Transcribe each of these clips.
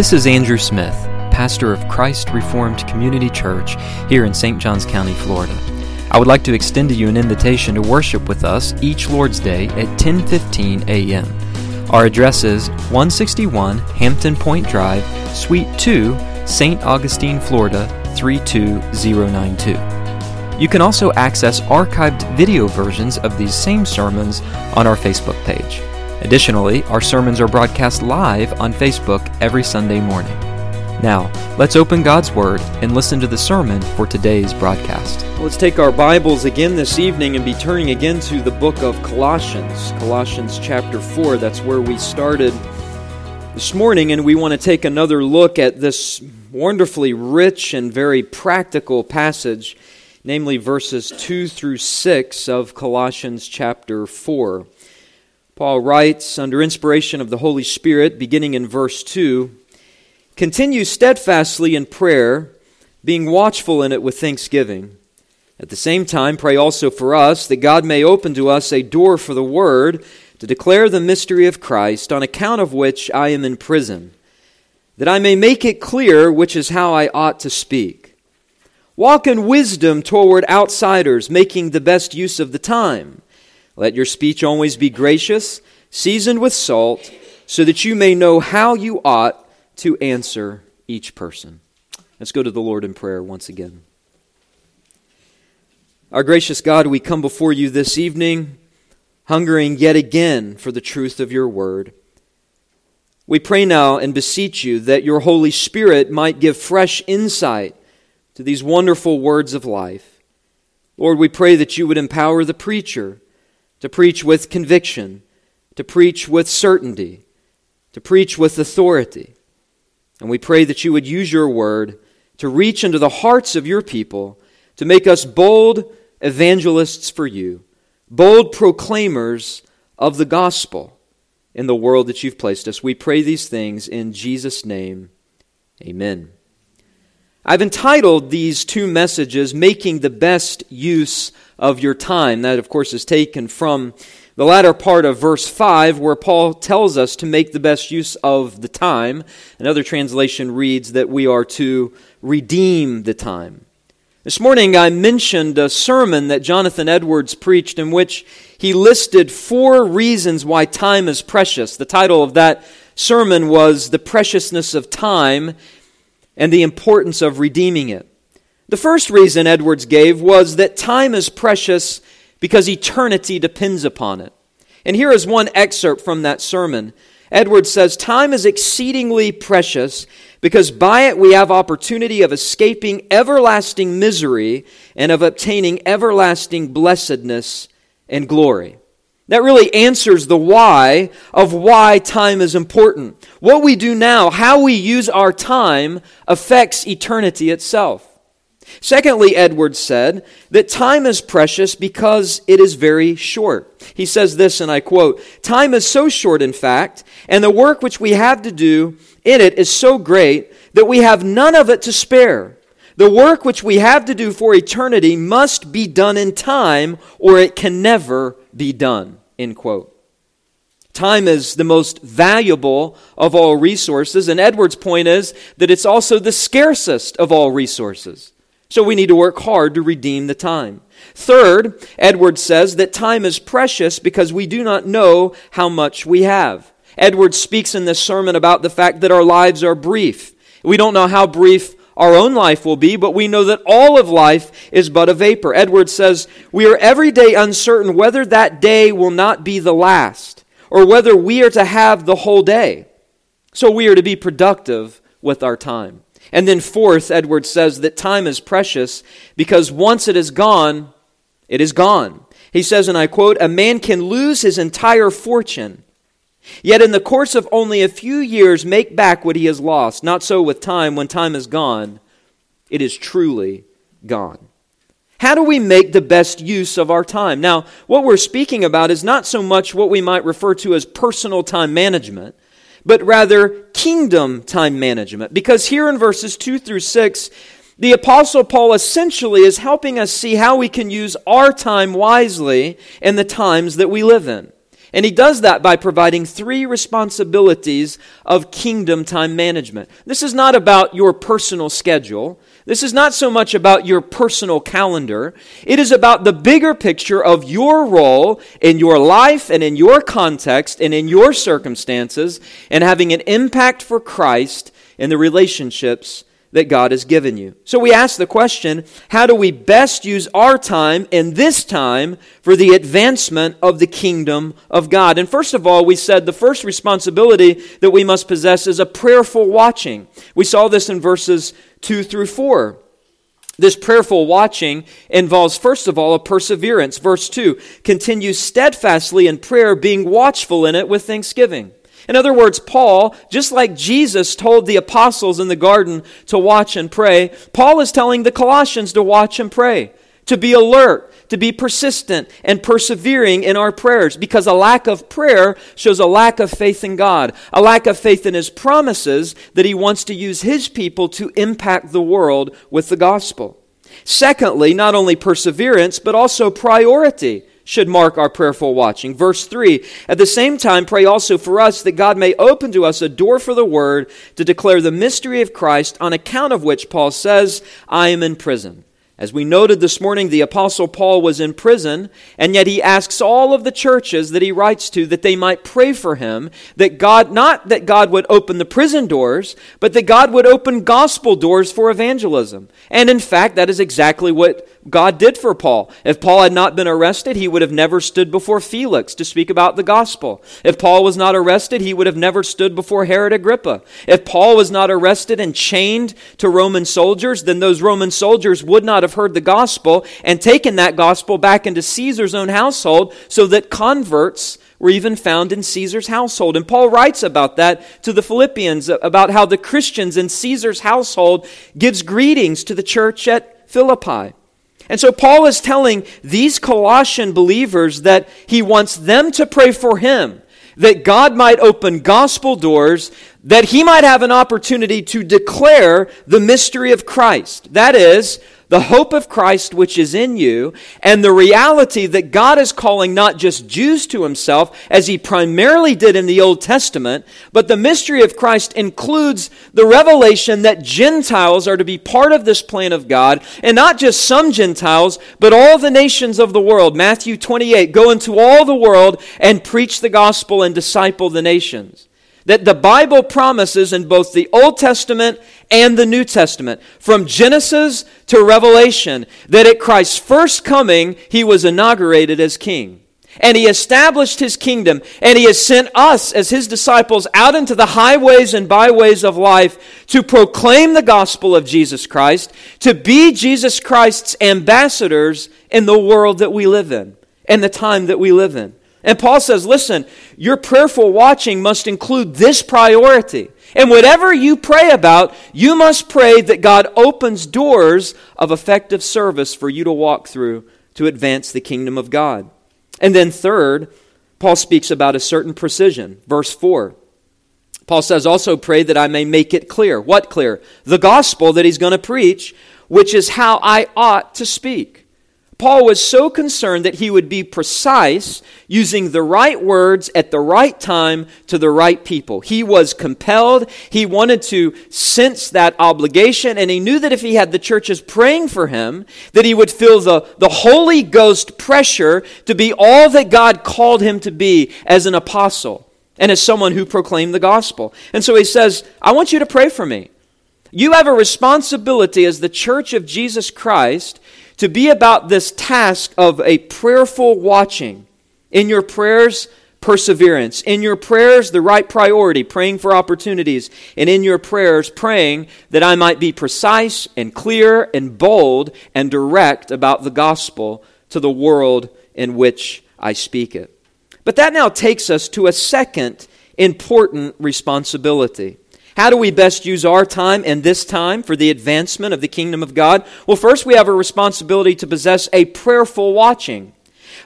This is Andrew Smith, pastor of Christ Reformed Community Church here in St. Johns County, Florida. I would like to extend to you an invitation to worship with us each Lord's Day at 10:15 a.m. Our address is 161 Hampton Point Drive, Suite 2, St. Augustine, Florida 32092. You can also access archived video versions of these same sermons on our Facebook page. Additionally, our sermons are broadcast live on Facebook every Sunday morning. Now, let's open God's Word and listen to the sermon for today's broadcast. Let's take our Bibles again this evening and be turning again to the book of Colossians. Colossians chapter 4, that's where we started this morning, and we want to take another look at this wonderfully rich and very practical passage, namely verses 2 through 6 of Colossians chapter 4. Paul writes, under inspiration of the Holy Spirit, beginning in verse 2 Continue steadfastly in prayer, being watchful in it with thanksgiving. At the same time, pray also for us that God may open to us a door for the word to declare the mystery of Christ, on account of which I am in prison, that I may make it clear which is how I ought to speak. Walk in wisdom toward outsiders, making the best use of the time let your speech always be gracious, seasoned with salt, so that you may know how you ought to answer each person. Let's go to the Lord in prayer once again. Our gracious God, we come before you this evening, hungering yet again for the truth of your word. We pray now and beseech you that your Holy Spirit might give fresh insight to these wonderful words of life. Lord, we pray that you would empower the preacher to preach with conviction, to preach with certainty, to preach with authority. And we pray that you would use your word to reach into the hearts of your people, to make us bold evangelists for you, bold proclaimers of the gospel in the world that you've placed us. We pray these things in Jesus' name. Amen. I've entitled these two messages, Making the Best Use of Your Time. That, of course, is taken from the latter part of verse 5, where Paul tells us to make the best use of the time. Another translation reads that we are to redeem the time. This morning I mentioned a sermon that Jonathan Edwards preached in which he listed four reasons why time is precious. The title of that sermon was The Preciousness of Time and the importance of redeeming it. The first reason Edwards gave was that time is precious because eternity depends upon it. And here is one excerpt from that sermon. Edwards says, Time is exceedingly precious because by it we have opportunity of escaping everlasting misery and of obtaining everlasting blessedness and glory. That really answers the why of why time is important. What we do now, how we use our time, affects eternity itself. Secondly, Edwards said that time is precious because it is very short. He says this, and I quote Time is so short, in fact, and the work which we have to do in it is so great that we have none of it to spare. The work which we have to do for eternity must be done in time, or it can never be done. End quote. Time is the most valuable of all resources, and Edwards' point is that it's also the scarcest of all resources. So we need to work hard to redeem the time. Third, Edwards says that time is precious because we do not know how much we have. Edwards speaks in this sermon about the fact that our lives are brief. We don't know how brief our own life will be, but we know that all of life is but a vapor. Edwards says, We are every day uncertain whether that day will not be the last, or whether we are to have the whole day. So we are to be productive with our time. And then, fourth, Edwards says that time is precious because once it is gone, it is gone. He says, and I quote, A man can lose his entire fortune Yet in the course of only a few years make back what he has lost. Not so with time. When time is gone, it is truly gone. How do we make the best use of our time? Now, what we're speaking about is not so much what we might refer to as personal time management, but rather kingdom time management. Because here in verses 2 through 6, the Apostle Paul essentially is helping us see how we can use our time wisely in the times that we live in. And he does that by providing three responsibilities of kingdom time management. This is not about your personal schedule. This is not so much about your personal calendar. It is about the bigger picture of your role in your life and in your context and in your circumstances and having an impact for Christ in the relationships that God has given you. So we ask the question how do we best use our time in this time for the advancement of the kingdom of God? And first of all, we said the first responsibility that we must possess is a prayerful watching. We saw this in verses 2 through 4. This prayerful watching involves, first of all, a perseverance. Verse 2 continue steadfastly in prayer, being watchful in it with thanksgiving. In other words, Paul, just like Jesus told the apostles in the garden to watch and pray, Paul is telling the Colossians to watch and pray, to be alert, to be persistent and persevering in our prayers, because a lack of prayer shows a lack of faith in God, a lack of faith in His promises that He wants to use His people to impact the world with the gospel. Secondly, not only perseverance, but also priority should mark our prayerful watching. Verse 3 At the same time, pray also for us that God may open to us a door for the word to declare the mystery of Christ, on account of which Paul says, I am in prison. As we noted this morning, the Apostle Paul was in prison, and yet he asks all of the churches that he writes to that they might pray for him, that God, not that God would open the prison doors, but that God would open gospel doors for evangelism. And in fact, that is exactly what God did for Paul. If Paul had not been arrested, he would have never stood before Felix to speak about the gospel. If Paul was not arrested, he would have never stood before Herod Agrippa. If Paul was not arrested and chained to Roman soldiers, then those Roman soldiers would not have heard the gospel and taken that gospel back into Caesar's own household so that converts were even found in Caesar's household. And Paul writes about that to the Philippians, about how the Christians in Caesar's household gives greetings to the church at Philippi. And so Paul is telling these Colossian believers that he wants them to pray for him, that God might open gospel doors, that he might have an opportunity to declare the mystery of Christ. That is, the hope of Christ which is in you, and the reality that God is calling not just Jews to himself, as he primarily did in the Old Testament, but the mystery of Christ includes the revelation that Gentiles are to be part of this plan of God, and not just some Gentiles, but all the nations of the world. Matthew 28 Go into all the world and preach the gospel and disciple the nations that the Bible promises in both the Old Testament and the New Testament, from Genesis to Revelation, that at Christ's first coming, he was inaugurated as king. And he established his kingdom, and he has sent us as his disciples out into the highways and byways of life to proclaim the gospel of Jesus Christ, to be Jesus Christ's ambassadors in the world that we live in and the time that we live in. And Paul says, listen, your prayerful watching must include this priority. And whatever you pray about, you must pray that God opens doors of effective service for you to walk through to advance the kingdom of God. And then, third, Paul speaks about a certain precision. Verse 4. Paul says, Also pray that I may make it clear. What clear? The gospel that he's going to preach, which is how I ought to speak. Paul was so concerned that he would be precise, using the right words at the right time to the right people. He was compelled, he wanted to sense that obligation, and he knew that if he had the churches praying for him, that he would feel the, the Holy Ghost pressure to be all that God called him to be as an apostle and as someone who proclaimed the gospel. And so he says, I want you to pray for me. You have a responsibility as the church of Jesus Christ to be about this task of a prayerful watching. In your prayers, perseverance. In your prayers, the right priority, praying for opportunities. And in your prayers, praying that I might be precise and clear and bold and direct about the gospel to the world in which I speak it. But that now takes us to a second important responsibility. How do we best use our time and this time for the advancement of the kingdom of God? Well, first, we have a responsibility to possess a prayerful watching.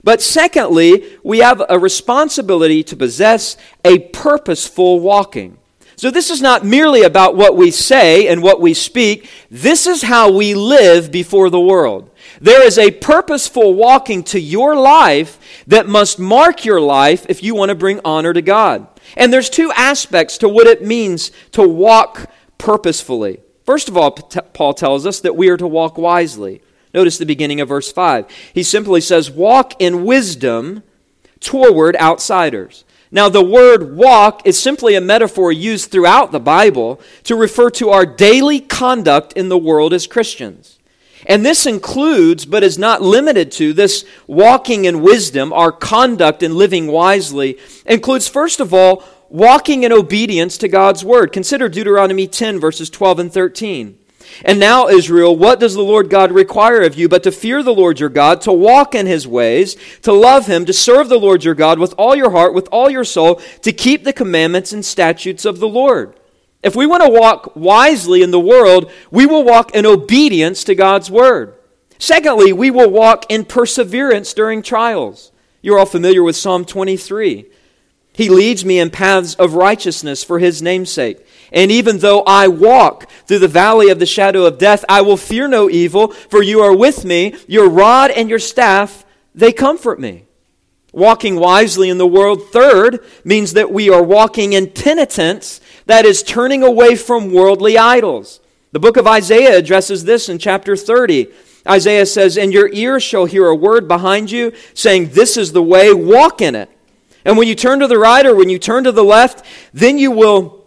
But secondly, we have a responsibility to possess a purposeful walking. So, this is not merely about what we say and what we speak. This is how we live before the world. There is a purposeful walking to your life that must mark your life if you want to bring honor to God. And there's two aspects to what it means to walk purposefully. First of all, Paul tells us that we are to walk wisely. Notice the beginning of verse 5. He simply says, Walk in wisdom toward outsiders. Now, the word walk is simply a metaphor used throughout the Bible to refer to our daily conduct in the world as Christians. And this includes, but is not limited to, this walking in wisdom, our conduct in living wisely, includes, first of all, walking in obedience to God's word. Consider Deuteronomy 10, verses 12 and 13. And now, Israel, what does the Lord God require of you but to fear the Lord your God, to walk in his ways, to love him, to serve the Lord your God with all your heart, with all your soul, to keep the commandments and statutes of the Lord? If we want to walk wisely in the world, we will walk in obedience to God's word. Secondly, we will walk in perseverance during trials. You're all familiar with Psalm 23. He leads me in paths of righteousness for his name'sake. And even though I walk through the valley of the shadow of death, I will fear no evil, for you are with me. Your rod and your staff, they comfort me. Walking wisely in the world, third, means that we are walking in penitence that is, turning away from worldly idols. The book of Isaiah addresses this in chapter 30. Isaiah says, And your ears shall hear a word behind you saying, This is the way, walk in it. And when you turn to the right or when you turn to the left, then you will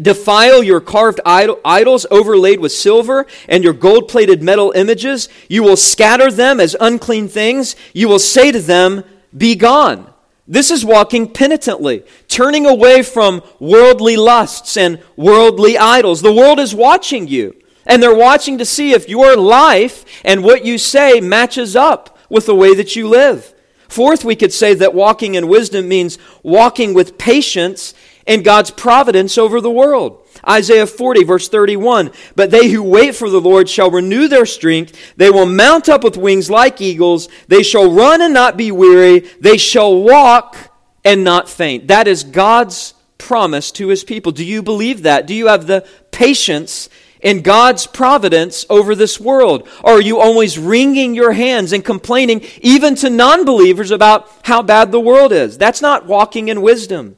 defile your carved idols overlaid with silver and your gold plated metal images. You will scatter them as unclean things. You will say to them, Be gone. This is walking penitently, turning away from worldly lusts and worldly idols. The world is watching you, and they're watching to see if your life and what you say matches up with the way that you live. Fourth, we could say that walking in wisdom means walking with patience in God's providence over the world. Isaiah 40, verse 31. But they who wait for the Lord shall renew their strength. They will mount up with wings like eagles. They shall run and not be weary. They shall walk and not faint. That is God's promise to his people. Do you believe that? Do you have the patience in God's providence over this world? Or are you always wringing your hands and complaining, even to non believers, about how bad the world is? That's not walking in wisdom.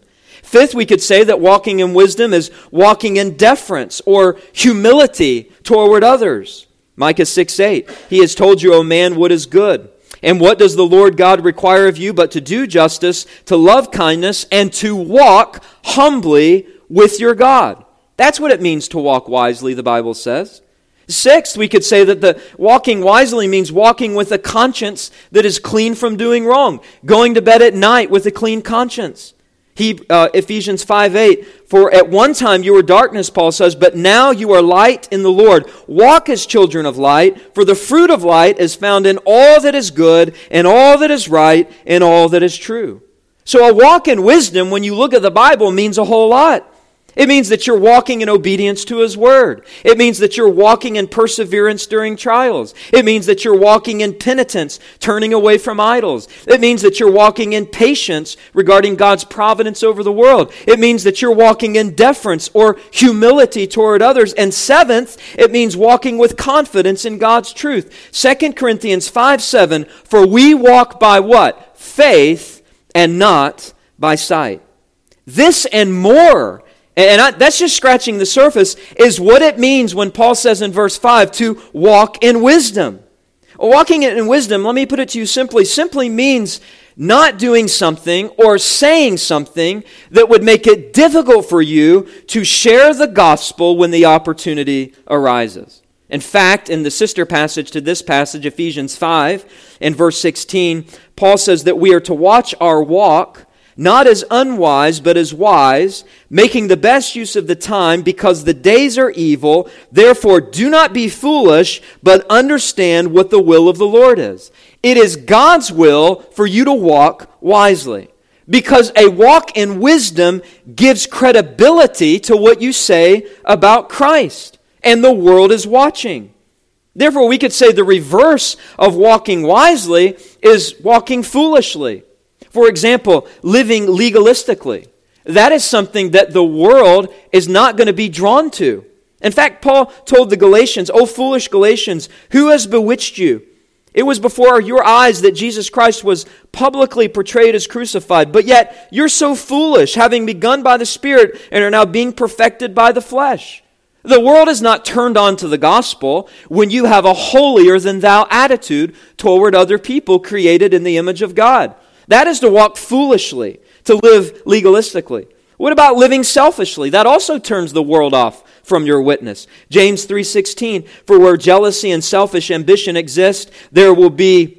Fifth, we could say that walking in wisdom is walking in deference or humility toward others. Micah 6 8. He has told you, O man, what is good. And what does the Lord God require of you but to do justice, to love kindness, and to walk humbly with your God? That's what it means to walk wisely, the Bible says. Sixth, we could say that the walking wisely means walking with a conscience that is clean from doing wrong, going to bed at night with a clean conscience. He, uh, Ephesians 5 8, for at one time you were darkness, Paul says, but now you are light in the Lord. Walk as children of light, for the fruit of light is found in all that is good, and all that is right, and all that is true. So a walk in wisdom, when you look at the Bible, means a whole lot. It means that you're walking in obedience to His Word. It means that you're walking in perseverance during trials. It means that you're walking in penitence, turning away from idols. It means that you're walking in patience regarding God's providence over the world. It means that you're walking in deference or humility toward others. And seventh, it means walking with confidence in God's truth. 2 Corinthians 5 7, for we walk by what? Faith and not by sight. This and more and I, that's just scratching the surface, is what it means when Paul says in verse 5 to walk in wisdom. Walking in wisdom, let me put it to you simply, simply means not doing something or saying something that would make it difficult for you to share the gospel when the opportunity arises. In fact, in the sister passage to this passage, Ephesians 5, in verse 16, Paul says that we are to watch our walk not as unwise, but as wise, making the best use of the time, because the days are evil. Therefore, do not be foolish, but understand what the will of the Lord is. It is God's will for you to walk wisely. Because a walk in wisdom gives credibility to what you say about Christ, and the world is watching. Therefore, we could say the reverse of walking wisely is walking foolishly. For example, living legalistically. that is something that the world is not going to be drawn to. In fact, Paul told the Galatians, O foolish Galatians, who has bewitched you? It was before your eyes that Jesus Christ was publicly portrayed as crucified, but yet you're so foolish, having begun by the Spirit and are now being perfected by the flesh. The world is not turned on to the gospel when you have a holier than thou attitude toward other people created in the image of God. That is to walk foolishly, to live legalistically. What about living selfishly? That also turns the world off from your witness. James 3:16 For where jealousy and selfish ambition exist, there will be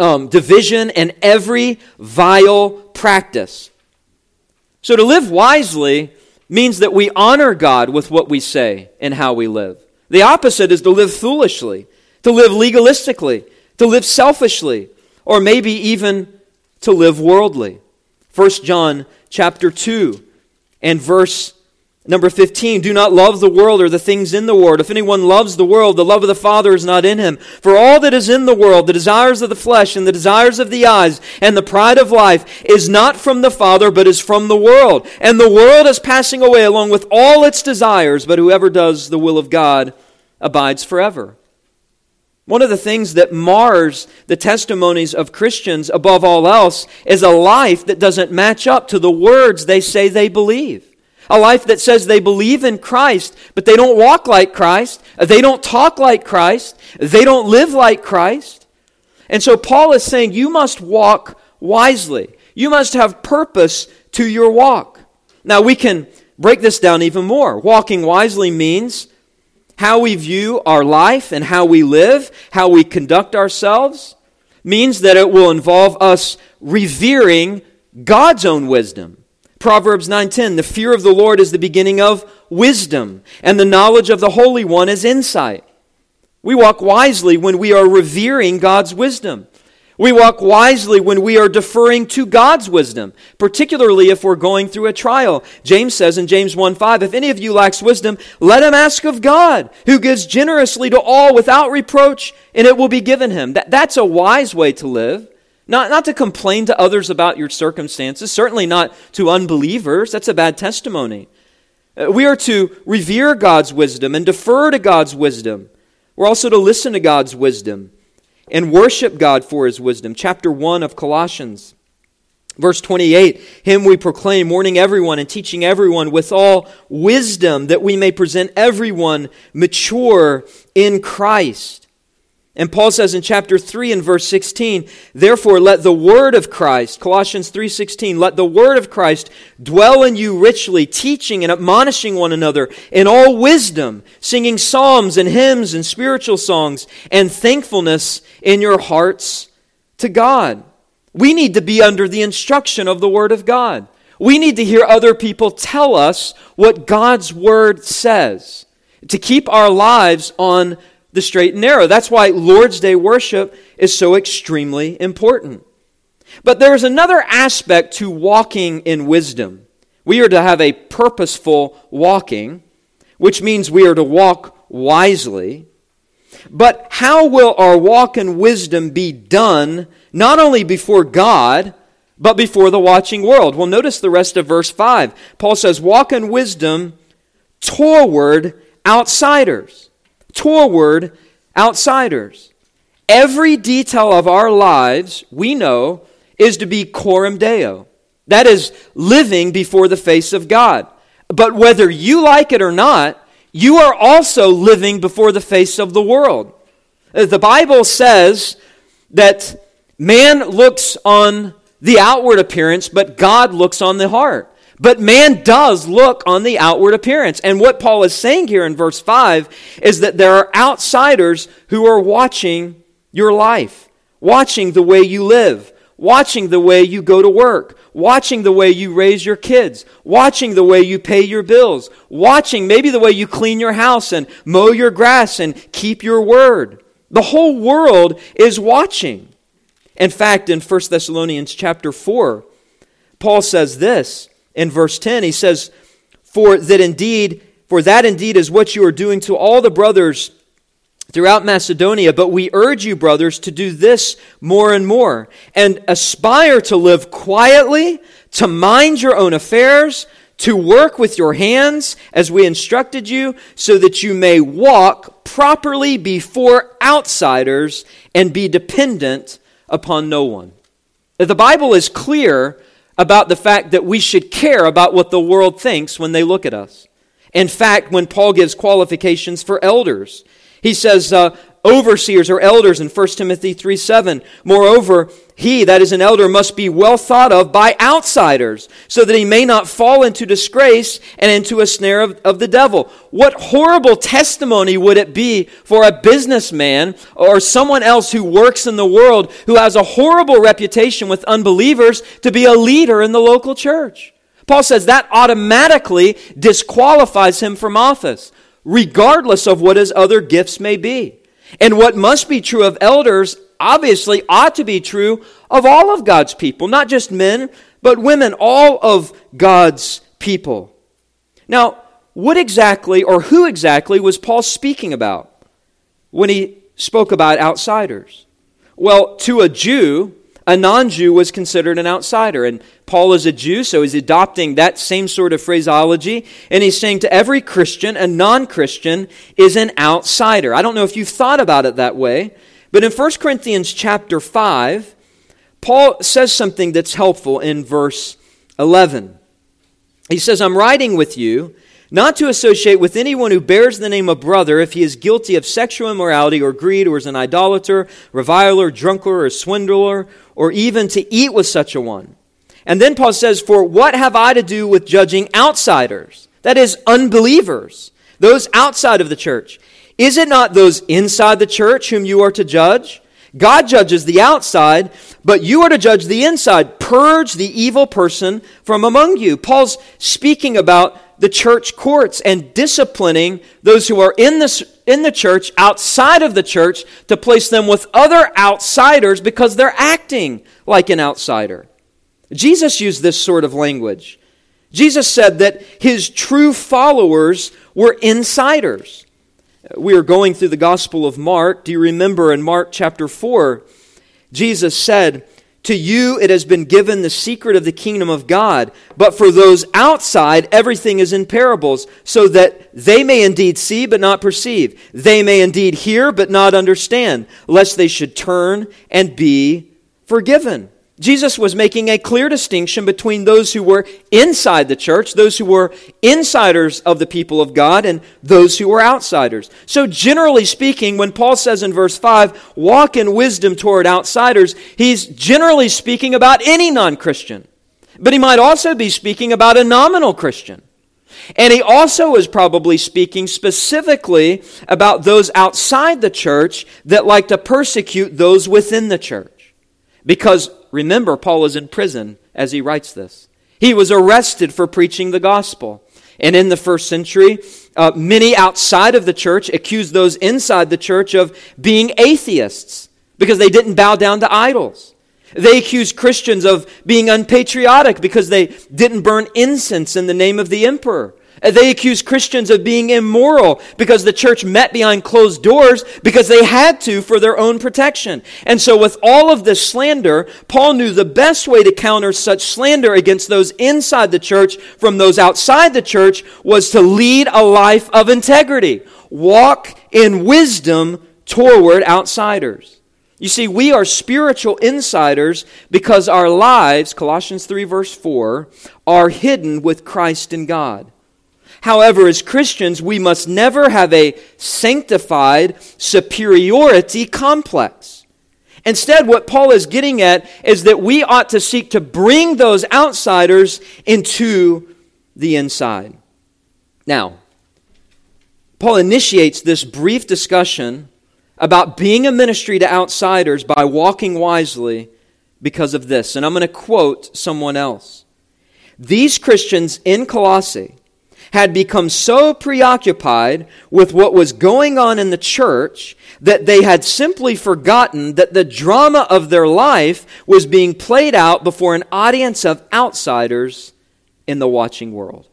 um, division and every vile practice. So to live wisely means that we honor God with what we say and how we live. The opposite is to live foolishly, to live legalistically, to live selfishly, or maybe even to live worldly. 1 John chapter 2 and verse Number 15, do not love the world or the things in the world. If anyone loves the world, the love of the Father is not in him. For all that is in the world, the desires of the flesh and the desires of the eyes and the pride of life, is not from the Father, but is from the world. And the world is passing away along with all its desires, but whoever does the will of God abides forever. One of the things that mars the testimonies of Christians above all else is a life that doesn't match up to the words they say they believe. A life that says they believe in Christ, but they don't walk like Christ. They don't talk like Christ. They don't live like Christ. And so Paul is saying you must walk wisely. You must have purpose to your walk. Now we can break this down even more. Walking wisely means how we view our life and how we live, how we conduct ourselves, means that it will involve us revering God's own wisdom. Proverbs 9:10 The fear of the Lord is the beginning of wisdom, and the knowledge of the Holy One is insight. We walk wisely when we are revering God's wisdom. We walk wisely when we are deferring to God's wisdom, particularly if we're going through a trial. James says in James 1 5, If any of you lacks wisdom, let him ask of God, who gives generously to all without reproach, and it will be given him. That, that's a wise way to live. Not, not to complain to others about your circumstances, certainly not to unbelievers. That's a bad testimony. Uh, we are to revere God's wisdom and defer to God's wisdom. We're also to listen to God's wisdom and worship God for his wisdom. Chapter 1 of Colossians. Verse 28 Him we proclaim, warning everyone and teaching everyone with all wisdom, that we may present everyone mature in Christ. And Paul says in chapter 3 and verse 16, therefore let the word of Christ, Colossians 3:16, let the word of Christ dwell in you richly, teaching and admonishing one another in all wisdom, singing psalms and hymns and spiritual songs and thankfulness in your hearts to God. We need to be under the instruction of the word of God. We need to hear other people tell us what God's word says to keep our lives on the straight and narrow. That's why Lord's Day worship is so extremely important. But there's another aspect to walking in wisdom. We are to have a purposeful walking, which means we are to walk wisely. But how will our walk in wisdom be done not only before God, but before the watching world? Well, notice the rest of verse 5. Paul says, Walk in wisdom toward outsiders toward outsiders. Every detail of our lives, we know, is to be coram deo. That is, living before the face of God. But whether you like it or not, you are also living before the face of the world. Uh, the Bible says that man looks on the outward appearance, but God looks on the heart. But man does look on the outward appearance. And what Paul is saying here in verse 5 is that there are outsiders who are watching your life, watching the way you live, watching the way you go to work, watching the way you raise your kids, watching the way you pay your bills, watching maybe the way you clean your house and mow your grass and keep your word. The whole world is watching. In fact, in 1 Thessalonians chapter 4, Paul says this in verse 10. He says, For that indeed, for that indeed is what you are doing to all the brothers throughout Macedonia, but we urge you, brothers, to do this more and more, and aspire to live quietly, to mind your own affairs, to work with your hands as we instructed you, so that you may walk properly before outsiders and be dependent upon no one. The Bible is clear about the fact that we should care about what the world thinks when they look at us. In fact, when Paul gives qualifications for elders, he says, uh, overseers or elders in 1 Timothy 3 7. Moreover, he, that is an elder, must be well thought of by outsiders, so that he may not fall into disgrace and into a snare of, of the devil. What horrible testimony would it be for a businessman or someone else who works in the world who has a horrible reputation with unbelievers to be a leader in the local church? Paul says that automatically disqualifies him from office, regardless of what his other gifts may be. And what must be true of elders obviously ought to be true of all of God's people, not just men, but women, all of God's people. Now, what exactly or who exactly was Paul speaking about when he spoke about outsiders? Well, to a Jew, a non Jew was considered an outsider. And Paul is a Jew, so he's adopting that same sort of phraseology. And he's saying to every Christian, a non Christian is an outsider. I don't know if you've thought about it that way, but in 1 Corinthians chapter 5, Paul says something that's helpful in verse 11. He says, I'm writing with you not to associate with anyone who bears the name of brother if he is guilty of sexual immorality or greed or is an idolater, reviler, drunkard, or swindler, or even to eat with such a one. And then Paul says, For what have I to do with judging outsiders? That is, unbelievers, those outside of the church. Is it not those inside the church whom you are to judge? God judges the outside, but you are to judge the inside. Purge the evil person from among you. Paul's speaking about the church courts and disciplining those who are in the, in the church, outside of the church, to place them with other outsiders because they're acting like an outsider. Jesus used this sort of language. Jesus said that his true followers were insiders. We are going through the Gospel of Mark. Do you remember in Mark chapter 4? Jesus said, to you it has been given the secret of the kingdom of God, but for those outside, everything is in parables, so that they may indeed see but not perceive. They may indeed hear but not understand, lest they should turn and be forgiven. Jesus was making a clear distinction between those who were inside the church, those who were insiders of the people of God, and those who were outsiders. So, generally speaking, when Paul says in verse 5, walk in wisdom toward outsiders, he's generally speaking about any non Christian. But he might also be speaking about a nominal Christian. And he also is probably speaking specifically about those outside the church that like to persecute those within the church. Because remember, Paul is in prison as he writes this. He was arrested for preaching the gospel. And in the first century, uh, many outside of the church accused those inside the church of being atheists because they didn't bow down to idols. They accused Christians of being unpatriotic because they didn't burn incense in the name of the emperor. Uh, they accused Christians of being immoral because the church met behind closed doors because they had to for their own protection. And so, with all of this slander, Paul knew the best way to counter such slander against those inside the church from those outside the church was to lead a life of integrity, walk in wisdom toward outsiders. You see, we are spiritual insiders because our lives, Colossians 3, verse 4, are hidden with Christ in God. However, as Christians, we must never have a sanctified superiority complex. Instead, what Paul is getting at is that we ought to seek to bring those outsiders into the inside. Now, Paul initiates this brief discussion about being a ministry to outsiders by walking wisely because of this. And I'm going to quote someone else. These Christians in Colossae had become so preoccupied with what was going on in the church that they had simply forgotten that the drama of their life was being played out before an audience of outsiders in the watching world.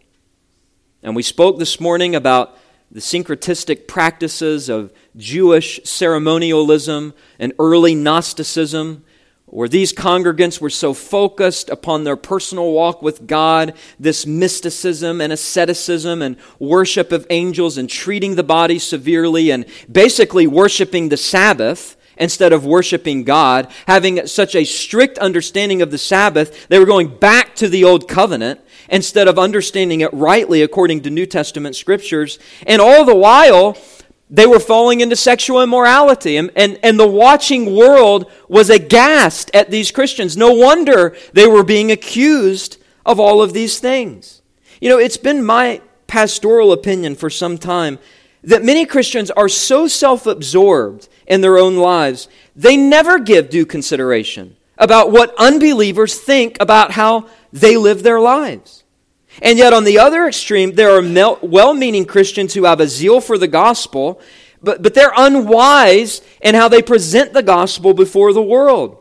And we spoke this morning about the syncretistic practices of Jewish ceremonialism and early Gnosticism or these congregants were so focused upon their personal walk with God, this mysticism and asceticism and worship of angels and treating the body severely and basically worshiping the Sabbath instead of worshiping God, having such a strict understanding of the Sabbath, they were going back to the old covenant instead of understanding it rightly according to New Testament scriptures. And all the while, they were falling into sexual immorality. And, and, and the watching world was aghast at these Christians. No wonder they were being accused of all of these things. You know, it's been my pastoral opinion for some time that many Christians are so self absorbed in their own lives, they never give due consideration about what unbelievers think about how they live their lives. And yet, on the other extreme, there are well meaning Christians who have a zeal for the gospel, but, but they're unwise in how they present the gospel before the world.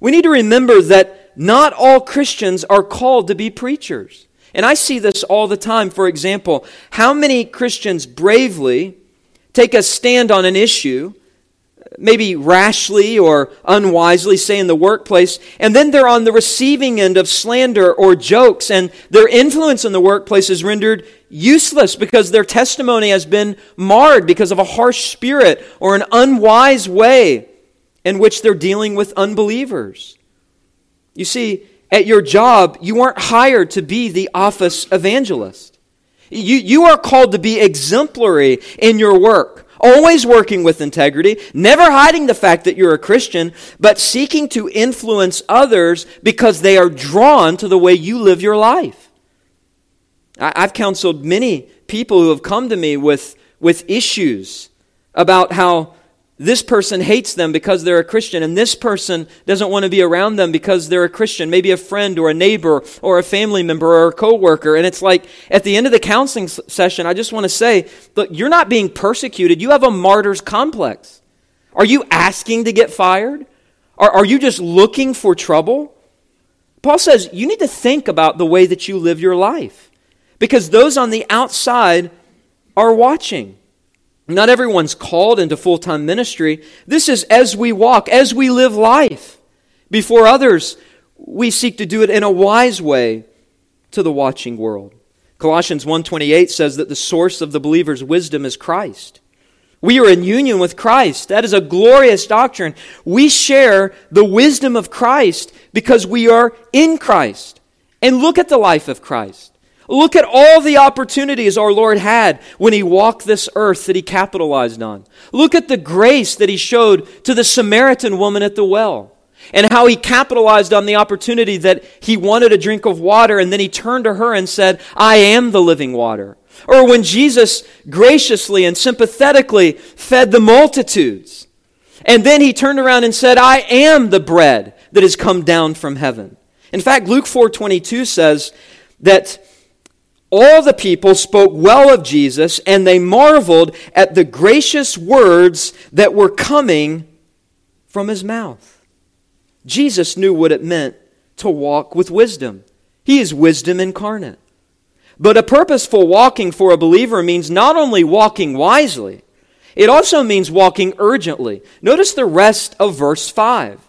We need to remember that not all Christians are called to be preachers. And I see this all the time. For example, how many Christians bravely take a stand on an issue maybe rashly or unwisely, say in the workplace, and then they're on the receiving end of slander or jokes, and their influence in the workplace is rendered useless because their testimony has been marred because of a harsh spirit or an unwise way in which they're dealing with unbelievers. You see, at your job, you aren't hired to be the office evangelist. You, you are called to be exemplary in your work always working with integrity, never hiding the fact that you're a Christian, but seeking to influence others because they are drawn to the way you live your life. I've counseled many people who have come to me with, with issues about how this person hates them because they're a Christian, and this person doesn't want to be around them because they're a Christian, maybe a friend or a neighbor or a family member or a coworker. And it's like at the end of the counseling session, I just want to say, look, you're not being persecuted. You have a martyr's complex. Are you asking to get fired? Are, are you just looking for trouble? Paul says you need to think about the way that you live your life because those on the outside are watching. Not everyone's called into full time ministry. This is as we walk, as we live life. Before others, we seek to do it in a wise way to the watching world. Colossians 1:28 says that the source of the believer's wisdom is Christ. We are in union with Christ. That is a glorious doctrine. We share the wisdom of Christ because we are in Christ. And look at the life of Christ. Look at all the opportunities our Lord had when he walked this earth that he capitalized on. Look at the grace that he showed to the Samaritan woman at the well and how he capitalized on the opportunity that he wanted a drink of water and then he turned to her and said, I am the living water. Or when Jesus graciously and sympathetically fed the multitudes. And then he turned around and said, I am the bread that has come down from heaven. In fact, Luke 4:22 says that all the people spoke well of Jesus, and they marveled at the gracious words that were coming from his mouth. Jesus knew what it meant to walk with wisdom. He is wisdom incarnate. But a purposeful walking for a believer means not only walking wisely, it also means walking urgently. Notice the rest of verse 5.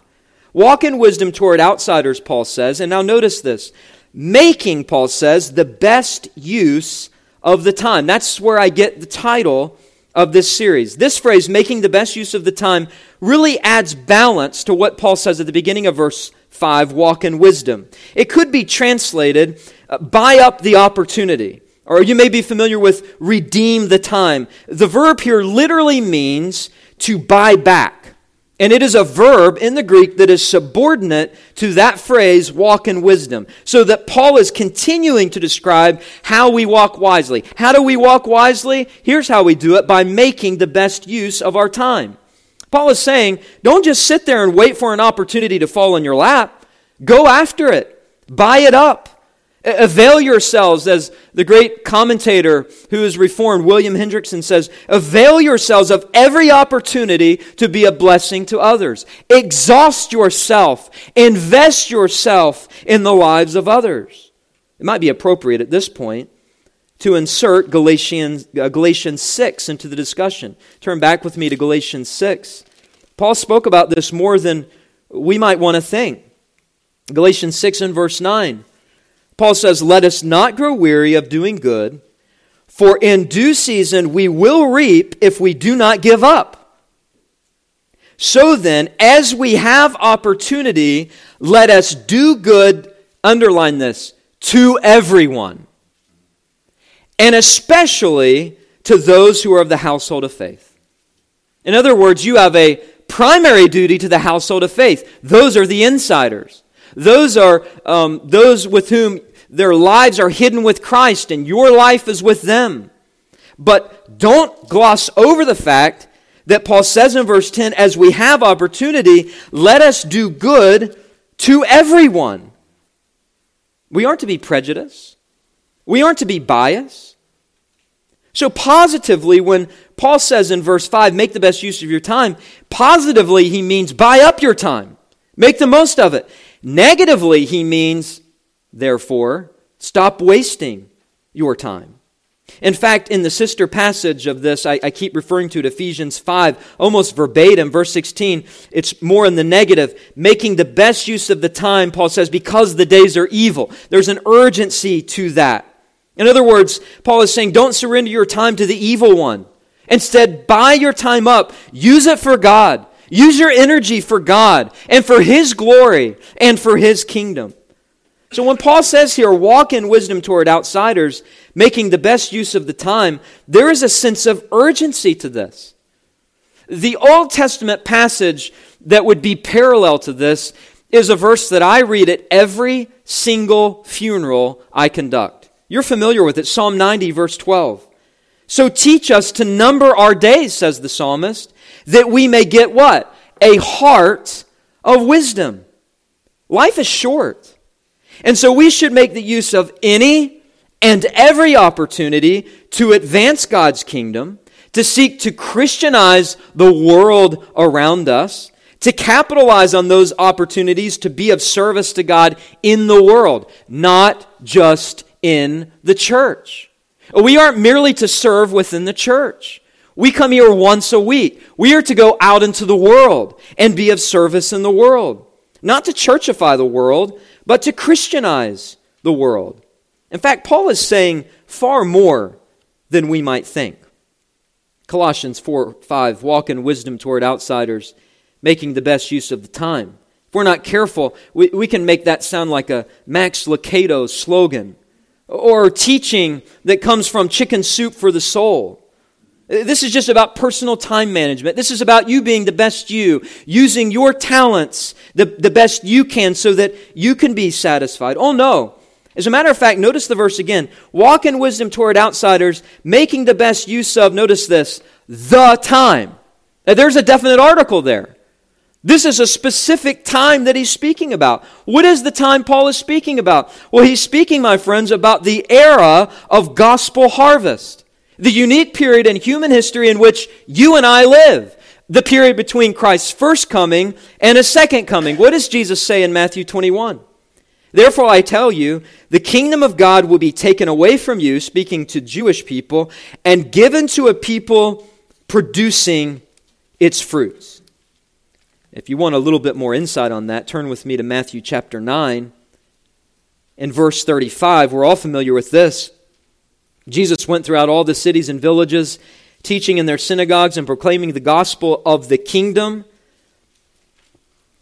Walk in wisdom toward outsiders, Paul says. And now notice this making, Paul says, the best use of the time. That's where I get the title of this series. This phrase, making the best use of the time, really adds balance to what Paul says at the beginning of verse 5 walk in wisdom. It could be translated, uh, buy up the opportunity. Or you may be familiar with redeem the time. The verb here literally means to buy back. And it is a verb in the Greek that is subordinate to that phrase, walk in wisdom. So that Paul is continuing to describe how we walk wisely. How do we walk wisely? Here's how we do it by making the best use of our time. Paul is saying, don't just sit there and wait for an opportunity to fall in your lap. Go after it. Buy it up. Avail yourselves, as the great commentator who is reformed, William Hendriksen says, avail yourselves of every opportunity to be a blessing to others. Exhaust yourself. Invest yourself in the lives of others. It might be appropriate at this point to insert Galatians, uh, Galatians 6 into the discussion. Turn back with me to Galatians 6. Paul spoke about this more than we might want to think. Galatians 6 and verse 9. Paul says, Let us not grow weary of doing good, for in due season we will reap if we do not give up. So then, as we have opportunity, let us do good, underline this, to everyone, and especially to those who are of the household of faith. In other words, you have a primary duty to the household of faith. Those are the insiders. Those are um, those with whom their lives are hidden with Christ, and your life is with them. But don't gloss over the fact that Paul says in verse 10 as we have opportunity, let us do good to everyone. We aren't to be prejudiced, we aren't to be biased. So, positively, when Paul says in verse 5, make the best use of your time, positively, he means buy up your time, make the most of it. Negatively, he means, therefore, stop wasting your time. In fact, in the sister passage of this, I, I, keep referring to it, Ephesians 5, almost verbatim, verse 16, it's more in the negative. Making the best use of the time, Paul says, because the days are evil. There's an urgency to that. In other words, Paul is saying, don't surrender your time to the evil one. Instead, buy your time up, use it for God. Use your energy for God and for His glory and for His kingdom. So when Paul says here, walk in wisdom toward outsiders, making the best use of the time, there is a sense of urgency to this. The Old Testament passage that would be parallel to this is a verse that I read at every single funeral I conduct. You're familiar with it, Psalm 90, verse 12. So teach us to number our days, says the psalmist, that we may get what? A heart of wisdom. Life is short. And so we should make the use of any and every opportunity to advance God's kingdom, to seek to Christianize the world around us, to capitalize on those opportunities to be of service to God in the world, not just in the church. We aren't merely to serve within the church. We come here once a week. We are to go out into the world and be of service in the world. Not to churchify the world, but to Christianize the world. In fact, Paul is saying far more than we might think. Colossians 4 5, walk in wisdom toward outsiders, making the best use of the time. If we're not careful, we, we can make that sound like a Max Lucado slogan or teaching that comes from chicken soup for the soul. This is just about personal time management. This is about you being the best you, using your talents the, the best you can so that you can be satisfied. Oh, no. As a matter of fact, notice the verse again. Walk in wisdom toward outsiders, making the best use of, notice this, the time. Now, there's a definite article there. This is a specific time that he's speaking about. What is the time Paul is speaking about? Well, he's speaking, my friends, about the era of gospel harvest the unique period in human history in which you and I live. The period between Christ's first coming and his second coming. What does Jesus say in Matthew 21? Therefore, I tell you, the kingdom of God will be taken away from you, speaking to Jewish people, and given to a people producing its fruits. If you want a little bit more insight on that, turn with me to Matthew chapter 9 and verse 35. We're all familiar with this. Jesus went throughout all the cities and villages, teaching in their synagogues and proclaiming the gospel of the kingdom.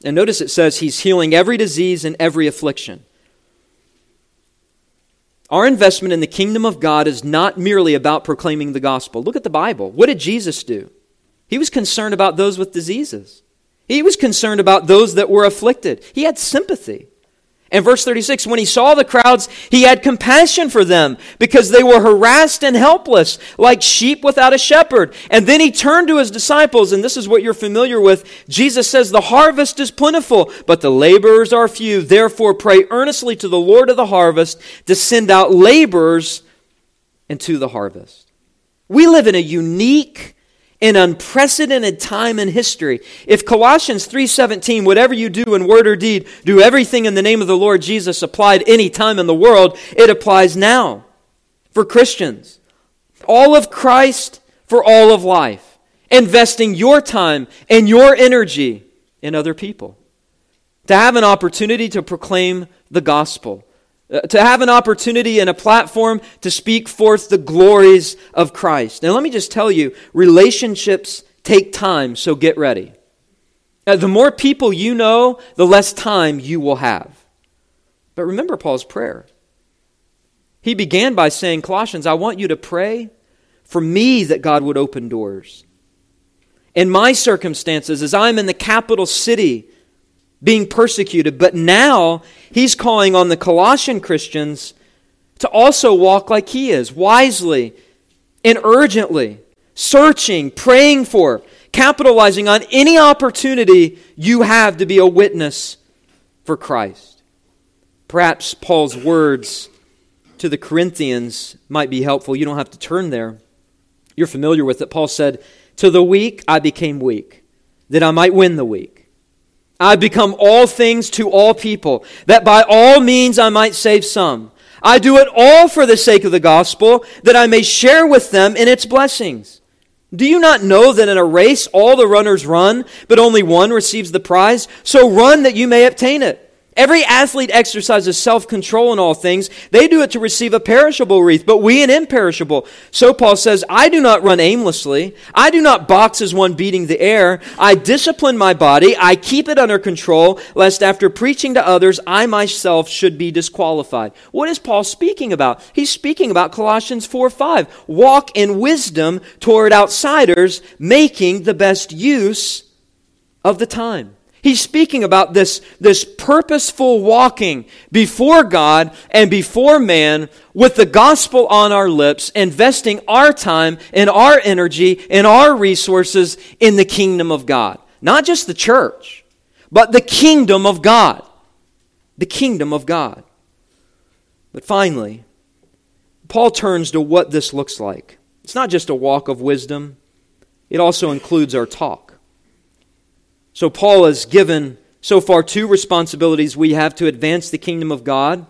And notice it says he's healing every disease and every affliction. Our investment in the kingdom of God is not merely about proclaiming the gospel. Look at the Bible. What did Jesus do? He was concerned about those with diseases. He was concerned about those that were afflicted. He had sympathy. And verse 36, when he saw the crowds, he had compassion for them because they were harassed and helpless, like sheep without a shepherd. And then he turned to his disciples, and this is what you're familiar with. Jesus says, The harvest is plentiful, but the laborers are few. Therefore, pray earnestly to the Lord of the harvest to send out laborers into the harvest. We live in a unique an unprecedented time in history. If Colossians 3:17 whatever you do in word or deed do everything in the name of the Lord Jesus applied any time in the world, it applies now for Christians. All of Christ for all of life, investing your time and your energy in other people. to have an opportunity to proclaim the gospel, to have an opportunity and a platform to speak forth the glories of Christ. Now, let me just tell you relationships take time, so get ready. Uh, the more people you know, the less time you will have. But remember Paul's prayer. He began by saying, Colossians, I want you to pray for me that God would open doors. In my circumstances, as I'm in the capital city being persecuted, but now he's calling on the Colossian Christians to also walk like he is, wisely and urgently, searching, praying for, capitalizing on any opportunity you have to be a witness for Christ. Perhaps Paul's words to the Corinthians might be helpful. You don't have to turn there. You're familiar with it. Paul said, To the weak I became weak, that I might win the weak. I become all things to all people, that by all means I might save some. I do it all for the sake of the gospel, that I may share with them in its blessings. Do you not know that in a race all the runners run, but only one receives the prize? So run that you may obtain it. Every athlete exercises self control in all things. They do it to receive a perishable wreath, but we an imperishable. So Paul says, I do not run aimlessly. I do not box as one beating the air. I discipline my body. I keep it under control, lest after preaching to others, I myself should be disqualified. What is Paul speaking about? He's speaking about Colossians 4 5. Walk in wisdom toward outsiders, making the best use of the time. He's speaking about this, this purposeful walking before God and before man with the gospel on our lips, investing our time and our energy and our resources in the kingdom of God. Not just the church, but the kingdom of God. The kingdom of God. But finally, Paul turns to what this looks like. It's not just a walk of wisdom, it also includes our talk. So, Paul has given so far two responsibilities we have to advance the kingdom of God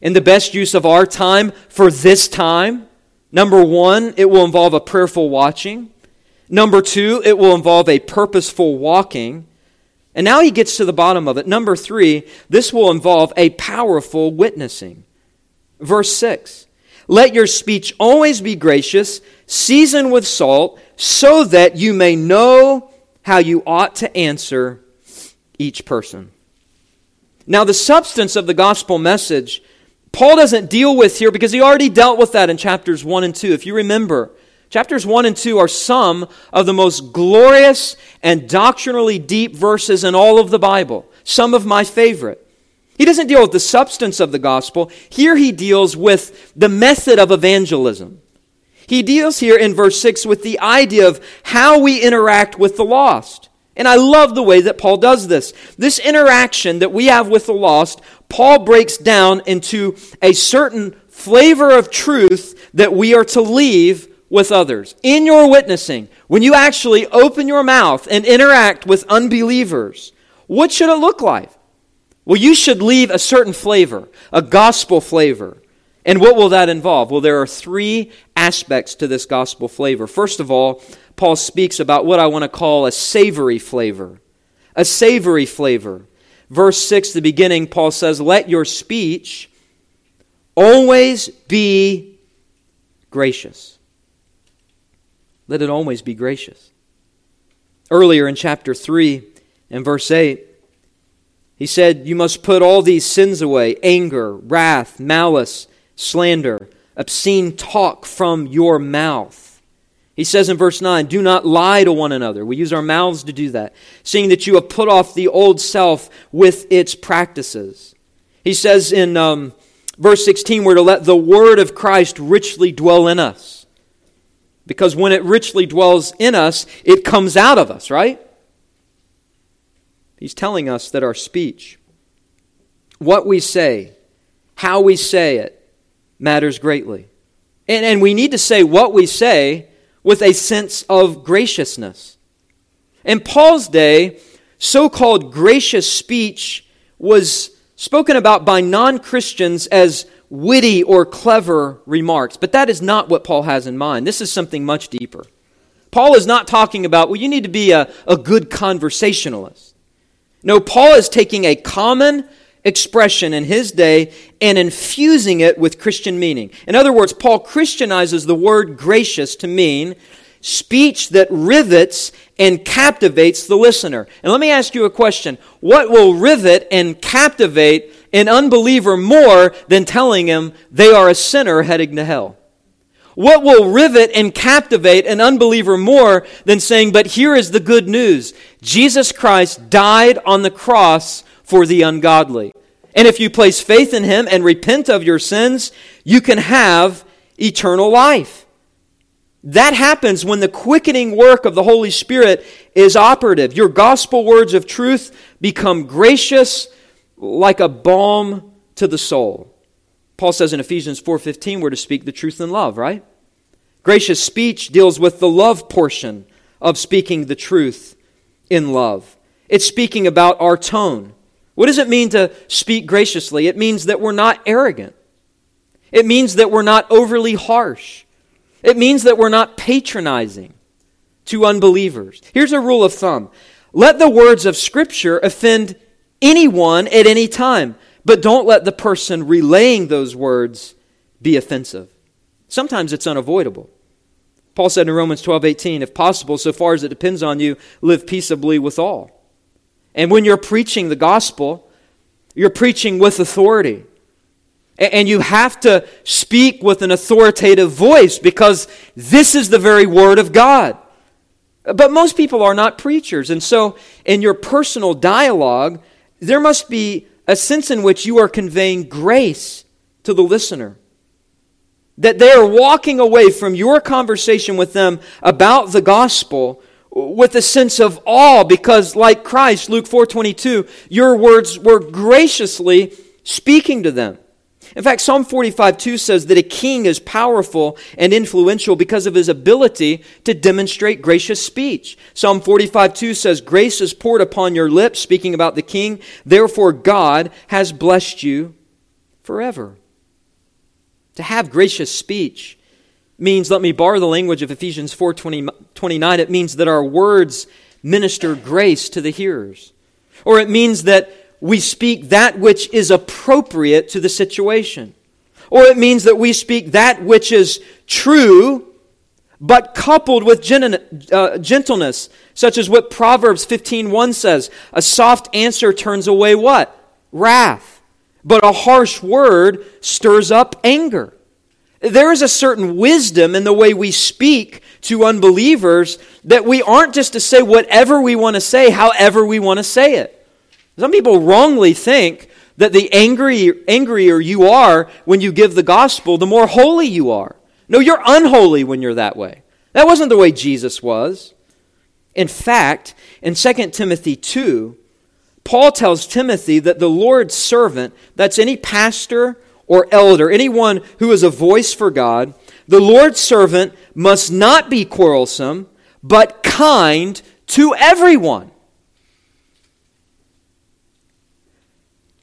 in the best use of our time for this time. Number one, it will involve a prayerful watching. Number two, it will involve a purposeful walking. And now he gets to the bottom of it. Number three, this will involve a powerful witnessing. Verse 6 Let your speech always be gracious, seasoned with salt, so that you may know how you ought to answer each person. Now, the substance of the gospel message, Paul doesn't deal with here because he already dealt with that in chapters 1 and 2. If you remember, chapters 1 and 2 are some of the most glorious and doctrinally deep verses in all of the Bible, some of my favorite. He doesn't deal with the substance of the gospel. Here he deals with the method of evangelism. He deals here in verse 6 with the idea of how we interact with the lost. And I love the way that Paul does this. This interaction that we have with the lost, Paul breaks down into a certain flavor of truth that we are to leave with others. In your witnessing, when you actually open your mouth and interact with unbelievers, what should it look like? Well, you should leave a certain flavor, a gospel flavor. And what will that involve? Well, there are three aspects to this gospel flavor. First of all, Paul speaks about what I want to call a savory flavor. A savory flavor. Verse 6, the beginning, Paul says, Let your speech always be gracious. Let it always be gracious. Earlier in chapter 3 and verse 8, he said, You must put all these sins away anger, wrath, malice slander, obscene talk from your mouth. He says in verse 9, Do not lie to one another. We use our mouths to do that, seeing that you have put off the old self with its practices. He says in um, verse 16, we're to let the word of Christ richly dwell in us. Because when it richly dwells in us, it comes out of us, right? He's telling us that our speech, what we say, how we say it, matters greatly. And, and we need to say what we say with a sense of graciousness. In Paul's day, so called gracious speech was spoken about by non Christians as witty or clever remarks. But that is not what Paul has in mind. This is something much deeper. Paul is not talking about, well, you need to be a, a good conversationalist. No, Paul is taking a common expression in his day and infusing it with Christian meaning. In other words, Paul Christianizes the word gracious to mean speech that rivets and captivates the listener. And let me ask you a question. What will rivet and captivate an unbeliever more than telling him they are a sinner heading to hell? What will rivet and captivate an unbeliever more than saying, But here is the good news Jesus Christ died on the cross for the ungodly. And if you place faith in him and repent of your sins, you can have eternal life. That happens when the quickening work of the Holy Spirit is operative. Your gospel words of truth become gracious like a balm to the soul. Paul says in Ephesians 4:15 we're to speak the truth in love, right? Gracious speech deals with the love portion of speaking the truth in love. It's speaking about our tone. What does it mean to speak graciously? It means that we're not arrogant. It means that we're not overly harsh. It means that we're not patronizing to unbelievers. Here's a rule of thumb let the words of Scripture offend anyone at any time, but don't let the person relaying those words be offensive. Sometimes it's unavoidable. Paul said in Romans 12 18, if possible, so far as it depends on you, live peaceably with all. And when you're preaching the gospel, you're preaching with authority. And you have to speak with an authoritative voice because this is the very word of God. But most people are not preachers. And so, in your personal dialogue, there must be a sense in which you are conveying grace to the listener. That they are walking away from your conversation with them about the gospel with a sense of awe because like Christ Luke 4:22 your words were graciously speaking to them. In fact, Psalm 45 2 says that a king is powerful and influential because of his ability to demonstrate gracious speech. Psalm 45 2 says, Grace is poured upon your lips, speaking about the king. Therefore, God has blessed you forever. To have gracious speech means, let me borrow the language of Ephesians 4 20, 29, it means that our words minister grace to the hearers. Or it means that we speak that which is appropriate to the situation. Or it means that we speak that which is true, but coupled with uh, gentleness, such as what Proverbs 15:1 says, a soft answer turns away what? Wrath. But a harsh word stirs up anger. There is a certain wisdom in the way we speak to unbelievers that we aren't just to say whatever we want to say, however we want to say it. Some people wrongly think that the angrier you are when you give the gospel, the more holy you are. No, you're unholy when you're that way. That wasn't the way Jesus was. In fact, in 2 Timothy 2, Paul tells Timothy that the Lord's servant, that's any pastor or elder, anyone who is a voice for God, the Lord's servant must not be quarrelsome, but kind to everyone.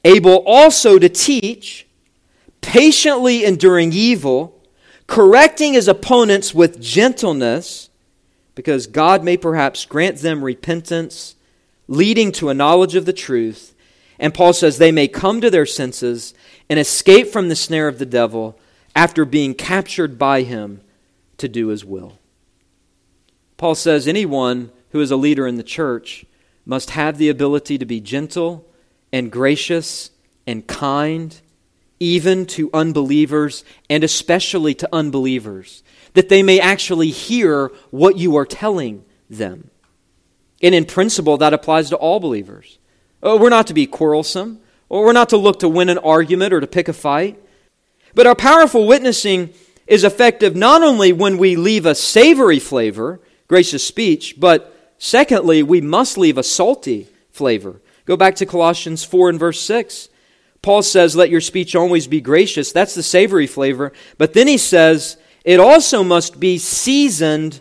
Able also to teach, patiently enduring evil, correcting his opponents with gentleness, because God may perhaps grant them repentance, leading to a knowledge of the truth. And Paul says they may come to their senses and escape from the snare of the devil after being captured by him to do his will. Paul says anyone who is a leader in the church must have the ability to be gentle and gracious and kind, even to unbelievers and especially to unbelievers, that they may actually hear what you are telling them. And in principle, that applies to all believers. Oh, we're not to be quarrelsome. Or we're not to look to win an argument or to pick a fight. But our powerful witnessing is effective not only when we leave a savory flavor, gracious speech, but secondly, we must leave a salty flavor. Go back to Colossians 4 and verse 6. Paul says, Let your speech always be gracious. That's the savory flavor. But then he says, It also must be seasoned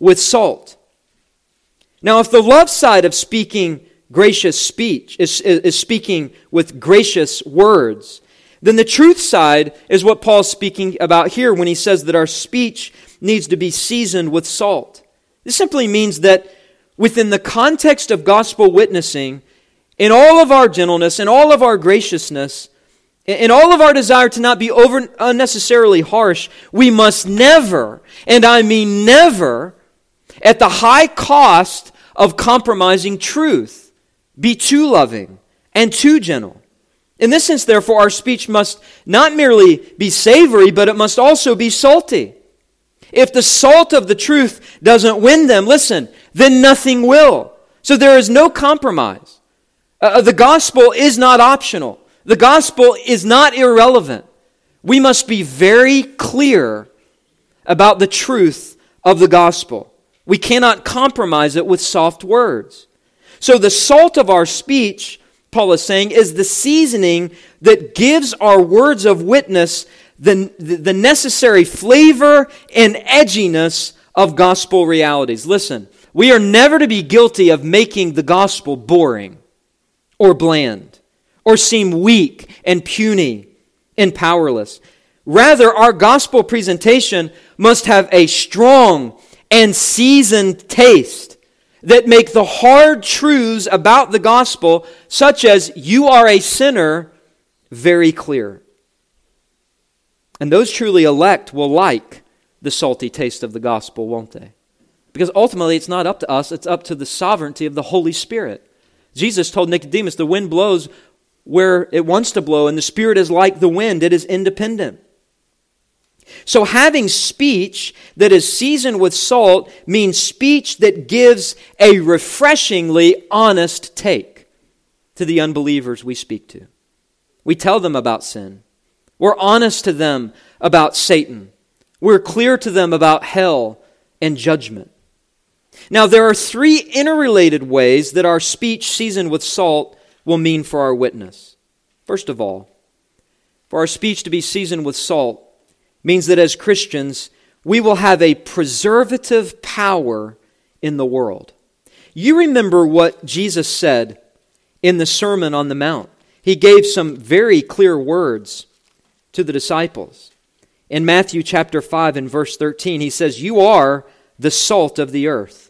with salt. Now, if the love side of speaking gracious speech, is, is speaking with gracious words, then the truth side is what Paul's speaking about here when he says that our speech needs to be seasoned with salt. This simply means that within the context of gospel witnessing, in all of our gentleness, in all of our graciousness, in all of our desire to not be over unnecessarily harsh, we must never, and I mean never, at the high cost of compromising truth, be too loving and too gentle. In this sense, therefore, our speech must not merely be savory, but it must also be salty. If the salt of the truth doesn't win them, listen, then nothing will. So there is no compromise. Uh, uh, the gospel is not optional. The gospel is not irrelevant. We must be very clear about the truth of the gospel. We cannot compromise it with soft words. So the salt of our speech, Paul is saying, is the seasoning that gives our words of witness the, the necessary flavor and edginess of gospel realities. Listen, we are never to be guilty of making the gospel boring or bland or seem weak and puny and powerless. Rather, our gospel presentation must have a strong and seasoned taste that make the hard truths about the gospel, such as you are a sinner, very clear. And those truly elect will like the salty taste of the gospel, won't they? Because ultimately, it's not up to us, it's up to the sovereignty of the Holy Spirit. Jesus told Nicodemus, The wind blows where it wants to blow, and the Spirit is like the wind, it is independent. So, having speech that is seasoned with salt means speech that gives a refreshingly honest take to the unbelievers we speak to. We tell them about sin. We're honest to them about Satan. We're clear to them about hell and judgment. Now, there are three interrelated ways that our speech seasoned with salt will mean for our witness. First of all, for our speech to be seasoned with salt means that as Christians, we will have a preservative power in the world. You remember what Jesus said in the Sermon on the Mount. He gave some very clear words to the disciples. In Matthew chapter 5 and verse 13, he says, You are the salt of the earth.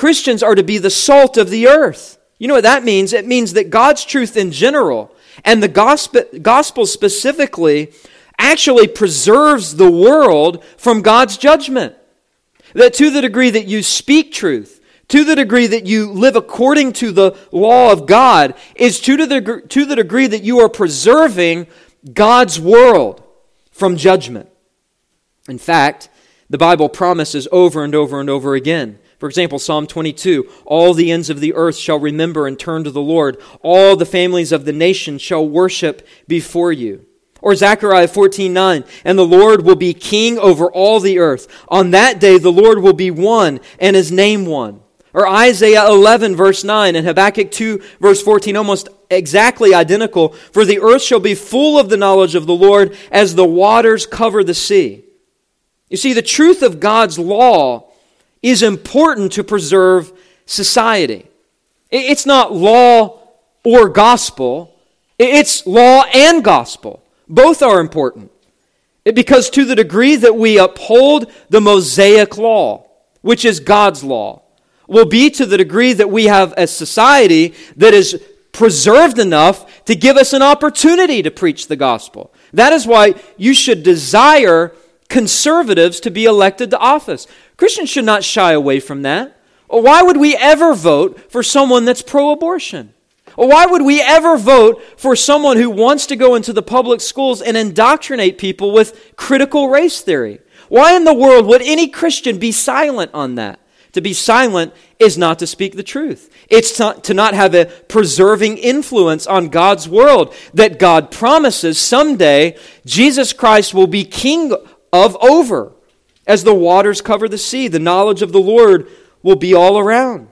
Christians are to be the salt of the earth. You know what that means? It means that God's truth in general and the gospel, gospel specifically actually preserves the world from God's judgment. That to the degree that you speak truth, to the degree that you live according to the law of God, is to the, to the degree that you are preserving God's world from judgment. In fact, the Bible promises over and over and over again for example, Psalm 22 All the ends of the earth shall remember and turn to the Lord. All the families of the nations shall worship before you. Or Zechariah 14 9, and the Lord will be king over all the earth. On that day, the Lord will be one and his name one. Or Isaiah 11, verse 9, and Habakkuk 2, verse 14, almost exactly identical. For the earth shall be full of the knowledge of the Lord as the waters cover the sea. You see, the truth of God's law is important to preserve society. It's not law or gospel, it's law and gospel. Both are important. Because to the degree that we uphold the Mosaic law, which is God's law, will be to the degree that we have a society that is preserved enough to give us an opportunity to preach the gospel. That is why you should desire conservatives to be elected to office. Christians should not shy away from that. why would we ever vote for someone that's pro abortion? Or why would we ever vote for someone who wants to go into the public schools and indoctrinate people with critical race theory? Why in the world would any Christian be silent on that? To be silent is not to speak the truth. It's to not have a preserving influence on God's world that God promises someday Jesus Christ will be king of over. As the waters cover the sea, the knowledge of the Lord will be all around.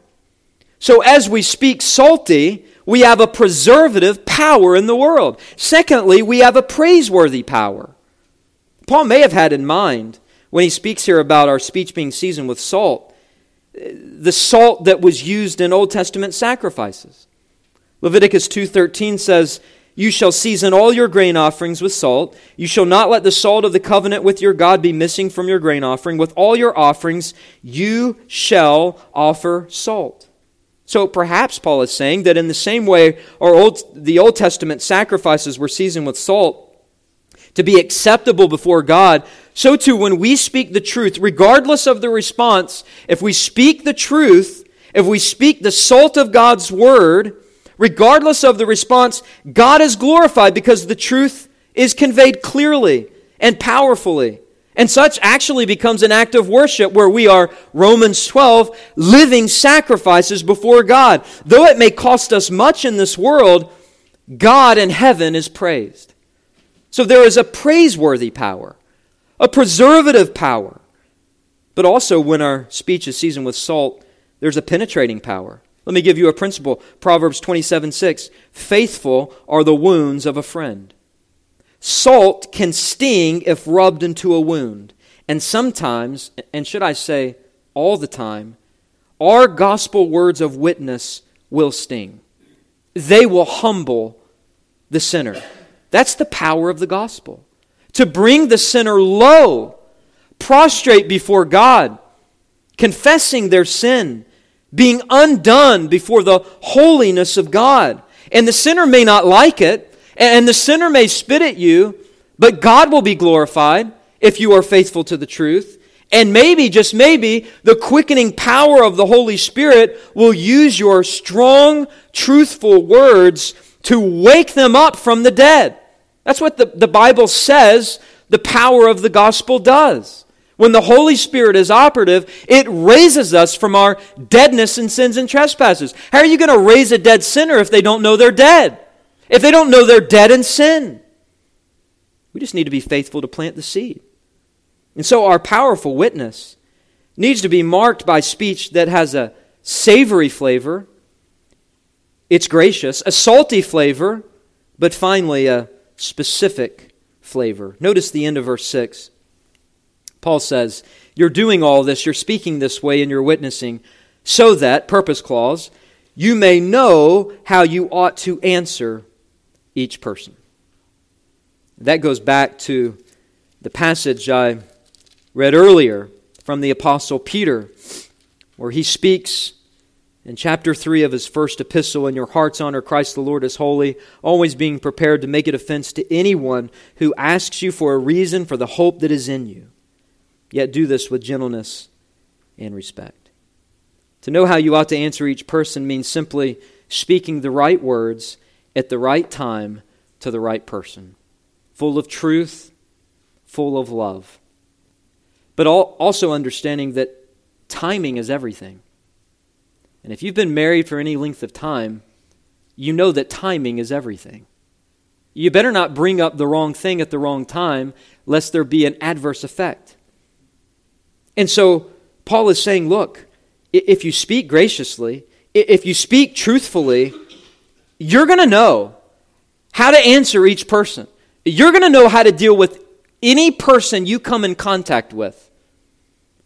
So as we speak salty, we have a preservative power in the world. Secondly, we have a praiseworthy power. Paul may have had in mind when he speaks here about our speech being seasoned with salt, the salt that was used in Old Testament sacrifices. Leviticus 2:13 says, "You shall season all your grain offerings with salt. You shall not let the salt of the covenant with your God be missing from your grain offering. With all your offerings you shall offer salt." So perhaps Paul is saying that in the same way our old, the Old Testament sacrifices were seasoned with salt to be acceptable before God, so too when we speak the truth, regardless of the response, if we speak the truth, if we speak the salt of God's word, regardless of the response, God is glorified because the truth is conveyed clearly and powerfully. And such actually becomes an act of worship where we are, Romans 12, living sacrifices before God. Though it may cost us much in this world, God in heaven is praised. So there is a praiseworthy power, a preservative power. But also, when our speech is seasoned with salt, there's a penetrating power. Let me give you a principle Proverbs 27 6. Faithful are the wounds of a friend. Salt can sting if rubbed into a wound. And sometimes, and should I say all the time, our gospel words of witness will sting. They will humble the sinner. That's the power of the gospel. To bring the sinner low, prostrate before God, confessing their sin, being undone before the holiness of God. And the sinner may not like it, and the sinner may spit at you, but God will be glorified if you are faithful to the truth. And maybe, just maybe, the quickening power of the Holy Spirit will use your strong, truthful words to wake them up from the dead. That's what the, the Bible says the power of the gospel does. When the Holy Spirit is operative, it raises us from our deadness in sins and trespasses. How are you going to raise a dead sinner if they don't know they're dead? if they don't know they're dead in sin. We just need to be faithful to plant the seed. And so our powerful witness needs to be marked by speech that has a savory flavor, it's gracious, a salty flavor, but finally a specific flavor. Notice the end of verse 6. Paul says, You're doing all this, you're speaking this way, and you're witnessing, so that, purpose clause, you may know how you ought to answer each person. That goes back to the passage I read earlier from the Apostle Peter, where he speaks in chapter 3 of his first epistle In your hearts honor Christ the Lord as holy, always being prepared to make a defense to anyone who asks you for a reason for the hope that is in you. Yet do this with gentleness and respect. To know how you ought to answer each person means simply speaking the right words at the right time to the right person, full of truth, full of love. But also understanding that timing is everything. And if you've been married for any length of time, you know that timing is everything. You better not bring up the wrong thing at the wrong time, lest there be an adverse effect. And so Paul is saying, look, if you speak graciously, if you speak truthfully, you're going to know how to answer each person. You're going to know how to deal with any person you come in contact with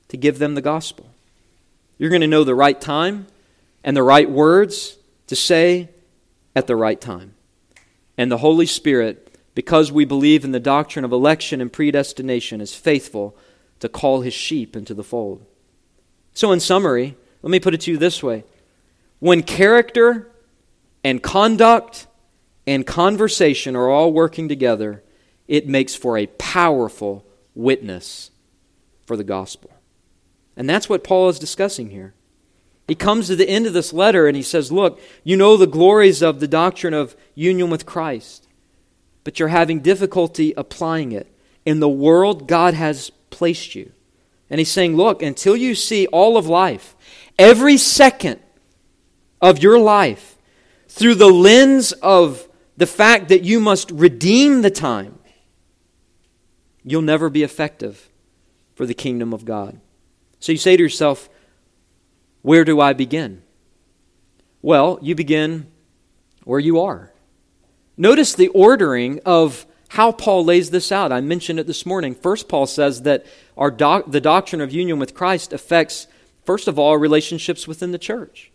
to give them the gospel. You're going to know the right time and the right words to say at the right time. And the Holy Spirit, because we believe in the doctrine of election and predestination, is faithful to call his sheep into the fold. So, in summary, let me put it to you this way when character and conduct and conversation are all working together, it makes for a powerful witness for the gospel. And that's what Paul is discussing here. He comes to the end of this letter and he says, Look, you know the glories of the doctrine of union with Christ, but you're having difficulty applying it in the world God has placed you. And he's saying, Look, until you see all of life, every second of your life through the lens of the fact that you must redeem the time, you'll never be effective for the kingdom of God. So you say to yourself, Where do I begin? Well, you begin where you are. Notice the ordering of how Paul lays this out. I mentioned it this morning. First, Paul says that our doc- the doctrine of union with Christ affects, first of all, relationships within the church.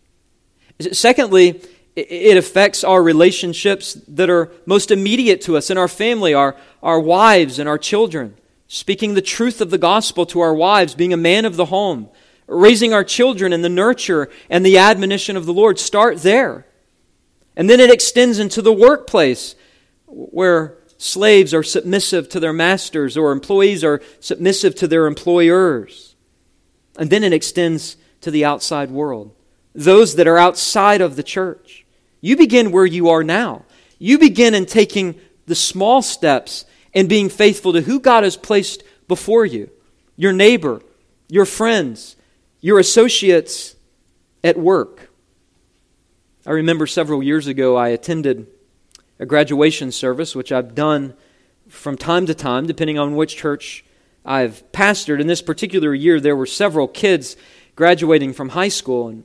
Secondly, it affects our relationships that are most immediate to us in our family, our, our wives and our children. Speaking the truth of the gospel to our wives, being a man of the home, raising our children in the nurture and the admonition of the Lord. Start there. And then it extends into the workplace where slaves are submissive to their masters or employees are submissive to their employers. And then it extends to the outside world, those that are outside of the church. You begin where you are now. You begin in taking the small steps and being faithful to who God has placed before you your neighbor, your friends, your associates at work. I remember several years ago I attended a graduation service, which I've done from time to time, depending on which church I've pastored. In this particular year, there were several kids graduating from high school. And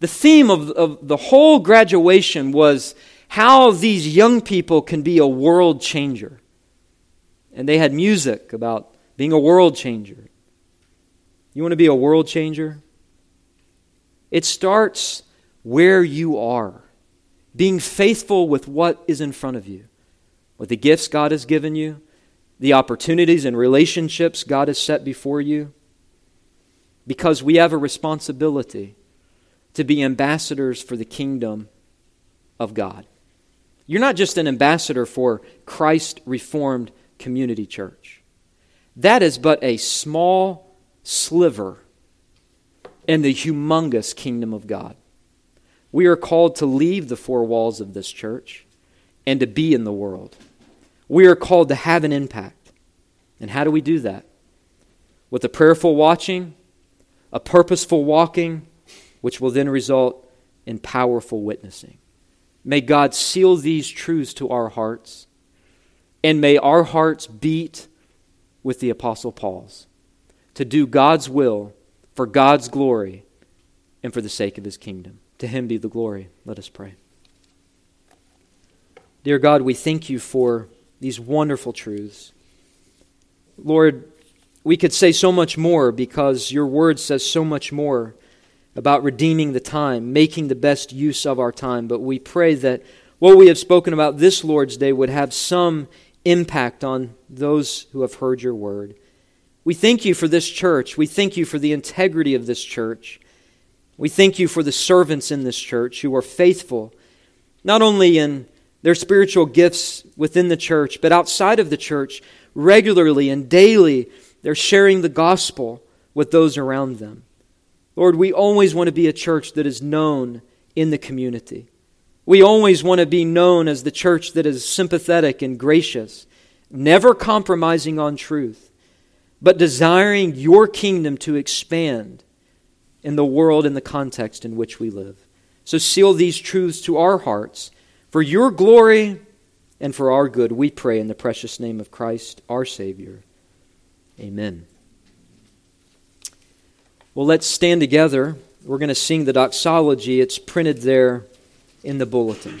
the theme of, of the whole graduation was how these young people can be a world changer. And they had music about being a world changer. You want to be a world changer? It starts where you are, being faithful with what is in front of you, with the gifts God has given you, the opportunities and relationships God has set before you, because we have a responsibility to be ambassadors for the kingdom of God. You're not just an ambassador for Christ Reformed Community Church. That is but a small sliver in the humongous kingdom of God. We are called to leave the four walls of this church and to be in the world. We are called to have an impact. And how do we do that? With a prayerful watching, a purposeful walking, which will then result in powerful witnessing. May God seal these truths to our hearts, and may our hearts beat with the Apostle Paul's to do God's will for God's glory and for the sake of his kingdom. To him be the glory. Let us pray. Dear God, we thank you for these wonderful truths. Lord, we could say so much more because your word says so much more about redeeming the time, making the best use of our time. But we pray that what we have spoken about this Lord's Day would have some impact on those who have heard your word. We thank you for this church. We thank you for the integrity of this church. We thank you for the servants in this church who are faithful, not only in their spiritual gifts within the church, but outside of the church, regularly and daily, they're sharing the gospel with those around them. Lord, we always want to be a church that is known in the community. We always want to be known as the church that is sympathetic and gracious, never compromising on truth but desiring your kingdom to expand in the world in the context in which we live. So seal these truths to our hearts for your glory and for our good, we pray in the precious name of Christ, our Savior. Amen. Well, let's stand together. We're going to sing the doxology. It's printed there in the bulletin.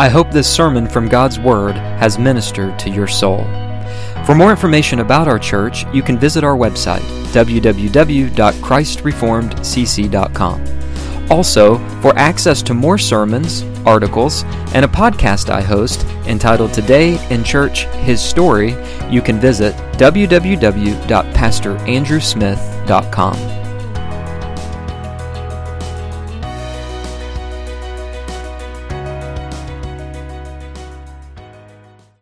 I hope this sermon from God's Word has ministered to your soul. For more information about our church, you can visit our website, www.christreformedcc.com. Also, for access to more sermons, articles, and a podcast I host entitled Today in Church His Story, you can visit www.pastorandrewsmith.com.